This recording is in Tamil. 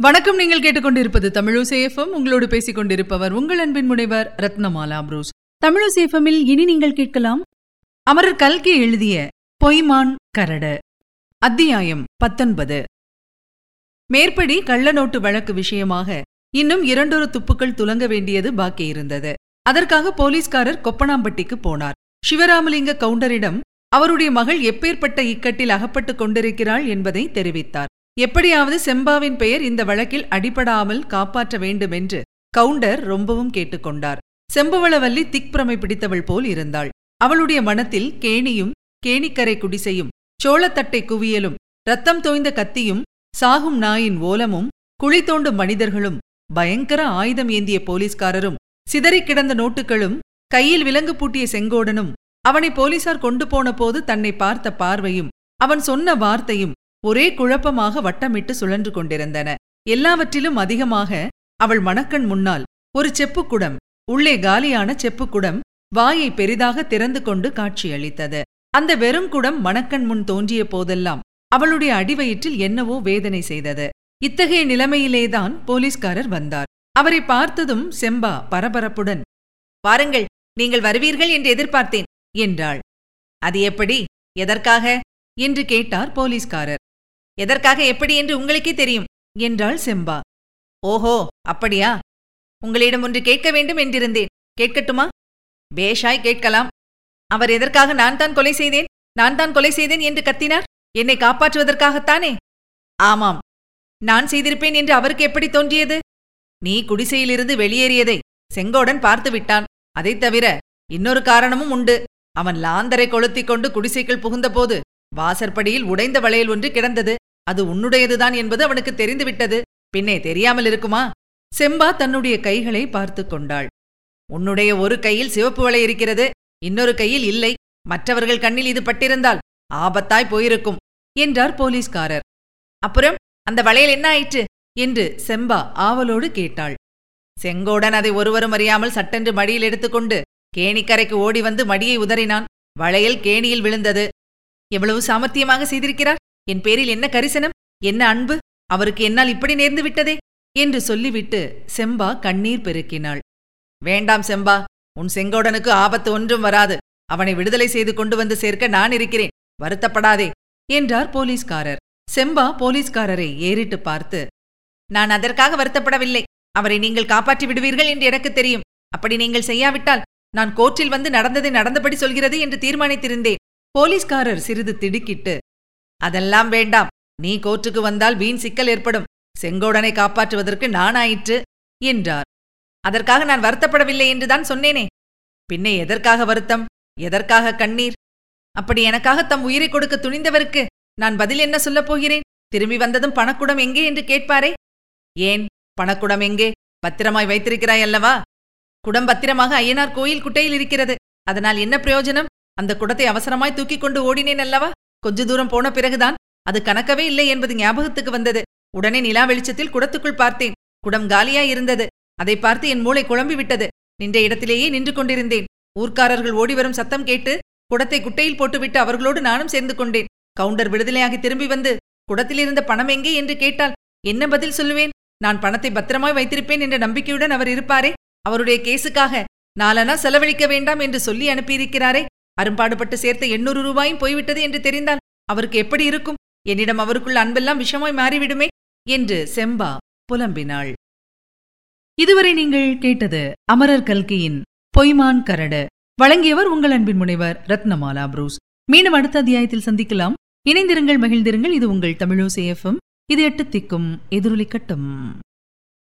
வணக்கம் நீங்கள் கேட்டுக்கொண்டிருப்பது தமிழசேஃபம் உங்களோடு பேசிக் கொண்டிருப்பவர் உங்கள் அன்பின் முனைவர் ரத்னமாலா புரூஸ். தமிழசேஃபமில் இனி நீங்கள் கேட்கலாம் அமரர் கல்கி எழுதிய பொய்மான் கரடு. அத்தியாயம் பத்தொன்பது. மேற்படி கள்ளநோட்டு வழக்கு விஷயமாக இன்னும் இரண்டொரு துப்புக்கள் துலங்க வேண்டியது பாக்கி இருந்தது. அதற்காக போலீஸ்காரர் கொப்பனாம்பட்டிக்கு போனார். சிவராமலிங்க கவுண்டரிடம் அவருடைய மகள் எப்பேற்பட்ட இக்கட்டில் அகப்பட்டுக் கொண்டிருக்கிறாள் என்பதை தெரிவித்தார். எப்படியாவது செம்பாவின் பெயர் இந்த வழக்கில் அடிபடாமல் காப்பாற்ற வேண்டுமென்று கவுண்டர் ரொம்பவும் கேட்டுக்கொண்டார். செம்புவளவல்லி திக்பிரமை பிடித்தவள் போல் இருந்தாள். அவளுடைய மனத்தில் கேணியும் கேணிக்கரை குடிசையும் சோளத்தட்டை குவியலும் ரத்தம் தோய்ந்த கத்தியும் சாகும் நாயின் ஓலமும் குழி தோண்டும் மனிதர்களும் பயங்கர ஆயுதம் ஏந்திய போலீஸ்காரரும் சிதறிக் கிடந்த நோட்டுகளும் கையில் விலங்கு பூட்டிய செங்கோடனும் அவனை போலீசார் கொண்டு போன போது தன்னை பார்த்த பார்வையும் அவன் சொன்ன வார்த்தையும் ஒரே குழப்பமாக வட்டமிட்டு சுழன்று கொண்டிருந்தன. எல்லாவற்றிலும் அதிகமாக அவள் மணக்கண் முன்னால் ஒரு செப்புக்குடம் உள்ளே காலியான செப்புக்குடம் வாயை பெரிதாக திறந்து கொண்டு காட்சியளித்தது. அந்த வெறும் குடம் மணக்கண் முன் தோன்றிய போதெல்லாம் அவளுடைய அடிவயிற்றில் என்னவோ வேதனை செய்தது. இத்தகைய நிலைமையிலேதான் போலீஸ்காரர் வந்தார். அவரை பார்த்ததும் செம்பா பரபரப்புடன் பாருங்கள் நீங்கள் வருவீர்கள் என்று எதிர்பார்த்தேன் என்றாள். அது எப்படி? எதற்காக? என்று கேட்டார் போலீஸ்காரர். எதற்காக எப்படி என்று உங்களுக்கே தெரியும் என்றாள் செம்பா. ஓஹோ அப்படியா? உங்களிடம் ஒன்று கேட்க வேண்டும் என்றிருந்தேன். கேட்கட்டுமா? பேஷாய் கேட்கலாம். அவர் எதற்காக நான் தான் கொலை செய்தேன்? நான் தான் கொலை செய்தேன் என்று கத்தினார்? என்னை காப்பாற்றுவதற்காகத்தானே? ஆமாம். நான் செய்திருப்பேன் என்று அவருக்கு எப்படி தோன்றியது? நீ குடிசையிலிருந்து வெளியேறியதை செங்கோடன் பார்த்து விட்டான். அதைத் தவிர இன்னொரு காரணமும் உண்டு. அவன் லாந்தரை கொளுத்திக் கொண்டு குடிசைக்குள் புகுந்தபோது வாசற்படியில் உடைந்த வளையல் ஒன்று கிடந்தது. அது உன்னுடையதுதான் என்பது அவனுக்கு தெரிந்துவிட்டது. பின்னே தெரியாமல் இருக்குமா? செம்பா தன்னுடைய கைகளை பார்த்து கொண்டாள். உன்னுடைய ஒரு கையில் சிவப்பு வலை இருக்கிறது இன்னொரு கையில் இல்லை. மற்றவர்கள் கண்ணில் இது பட்டிருந்தால் ஆபத்தாய் போயிருக்கும் என்றார் போலீஸ்காரர். அப்புறம் அந்த வளையல் என்ன ஆயிற்று? என்று செம்பா ஆவலோடு கேட்டாள். செங்கோடன் அதை ஒருவரும் அறியாமல் சட்டென்று மடியில் எடுத்துக்கொண்டு கேணிக்கரைக்கு ஓடி வந்து மடியை உதறினான். வளையல் கேணியில் விழுந்தது. எவ்வளவு சாமர்த்தியமாக செய்திருக்கிறார்? என் பேரில் என்ன கரிசனம்? என்ன அன்பு? அவருக்கு என்னால் இப்படி நேர்ந்து விட்டதே? என்று சொல்லிவிட்டு செம்பா கண்ணீர் பெருக்கினாள். வேண்டாம் செம்பா உன் செங்கோடனுக்கு ஆபத்து ஒன்றும் வராது. அவனை விடுதலை செய்து கொண்டு வந்து சேர்க்க நான் இருக்கிறேன். வருத்தப்படாதே என்றார் போலீஸ்காரர். செம்பா போலீஸ்காரரை ஏறிட்டு பார்த்து நான் அதற்காக வருத்தப்படவில்லை. அவரை நீங்கள் காப்பாற்றி விடுவீர்கள் என்று எனக்கு தெரியும். அப்படி நீங்கள் செய்யாவிட்டால் நான் கோர்ட்டில் வந்து நடந்ததை நடந்தபடி சொல்கிறது என்று தீர்மானித்திருந்தேன். போலீஸ்காரர் சிறிது திடுக்கிட்டு அதெல்லாம் வேண்டாம். நீ கோர்ட்டுக்கு வந்தால் வீண் சிக்கல் ஏற்படும். செங்கோடனை காப்பாற்றுவதற்கு நானாயிற்று என்றார். அதற்காக நான் வருத்தப்படவில்லை என்றுதான் சொன்னேனே. பின்னே எதற்காக வருத்தம்? எதற்காக கண்ணீர்? அப்படி எனக்காக தம் உயிரை கொடுக்க துணிந்தவருக்கு நான் பதில் என்ன சொல்லப் போகிறேன்? திரும்பி வந்ததும் பணக்குடம் எங்கே என்று கேட்பாரே? ஏன்? பணக்குடம் எங்கே? பத்திரமாய் வைத்திருக்கிறாய் அல்லவா? குடம் பத்திரமாக ஐயனார் கோயில் குட்டையில் இருக்கிறது. அதனால் என்ன பிரயோஜனம்? அந்த குடத்தை அவசரமாய் தூக்கிக் கொண்டு ஓடினேன் அல்லவா? கொஞ்ச தூரம் போன பிறகுதான் அது கணக்கவே இல்லை என்பது ஞாபகத்துக்கு வந்தது. உடனே நிலா வெளிச்சத்தில் குடத்துக்குள் பார்த்தேன். குடம் காலியாய் இருந்தது. அதை பார்த்து என் மூளை குழம்பி விட்டது நின்ற இடத்திலேயே நின்று கொண்டிருந்தேன். ஊர்க்காரர்கள் ஓடிவரும் சத்தம் கேட்டு குடத்தை குட்டையில் போட்டுவிட்டு அவர்களோடு நானும் சேர்ந்து கொண்டேன். கவுண்டர் விடுதலையாகி திரும்பி வந்து குடத்திலிருந்த பணம் எங்கே? என்று கேட்டால் என்ன பதில் சொல்லுவேன்? நான் பணத்தை பத்திரமாய் வைத்திருப்பேன் என்ற நம்பிக்கையுடன் அவர் இருப்பாரே. அவருடைய கேசுக்காக நாலனா செலவழிக்க வேண்டாம் என்று சொல்லி அனுப்பியிருக்கிறாரே. அரும்பாடுபட்டு சேர்த்த எண்ணூறு ரூபாயும் போய்விட்டது என்று தெரிந்தால் அவருக்கு எப்படி இருக்கும்? என்னிடம் அவருக்குள்ள அன்பெல்லாம் விஷமாய் மாறிவிடுமே என்று செம்பா புலம்பினாள். இதுவரை நீங்கள் கேட்டது அமரர் கல்கியின் பொய்மான் கரடு. வழங்கியவர் உங்கள் அன்பின் முனைவர் ரத்னமாலா புரூஸ். மீண்டும் அடுத்த அத்தியாயத்தில் சந்திக்கலாம். இணைந்திருங்கள் மகிழ்ந்திருங்கள். இது உங்கள் தமிழோசேஎஃப்எம் இது எட்டு திக்கும் எதிரொலிக்கட்டும்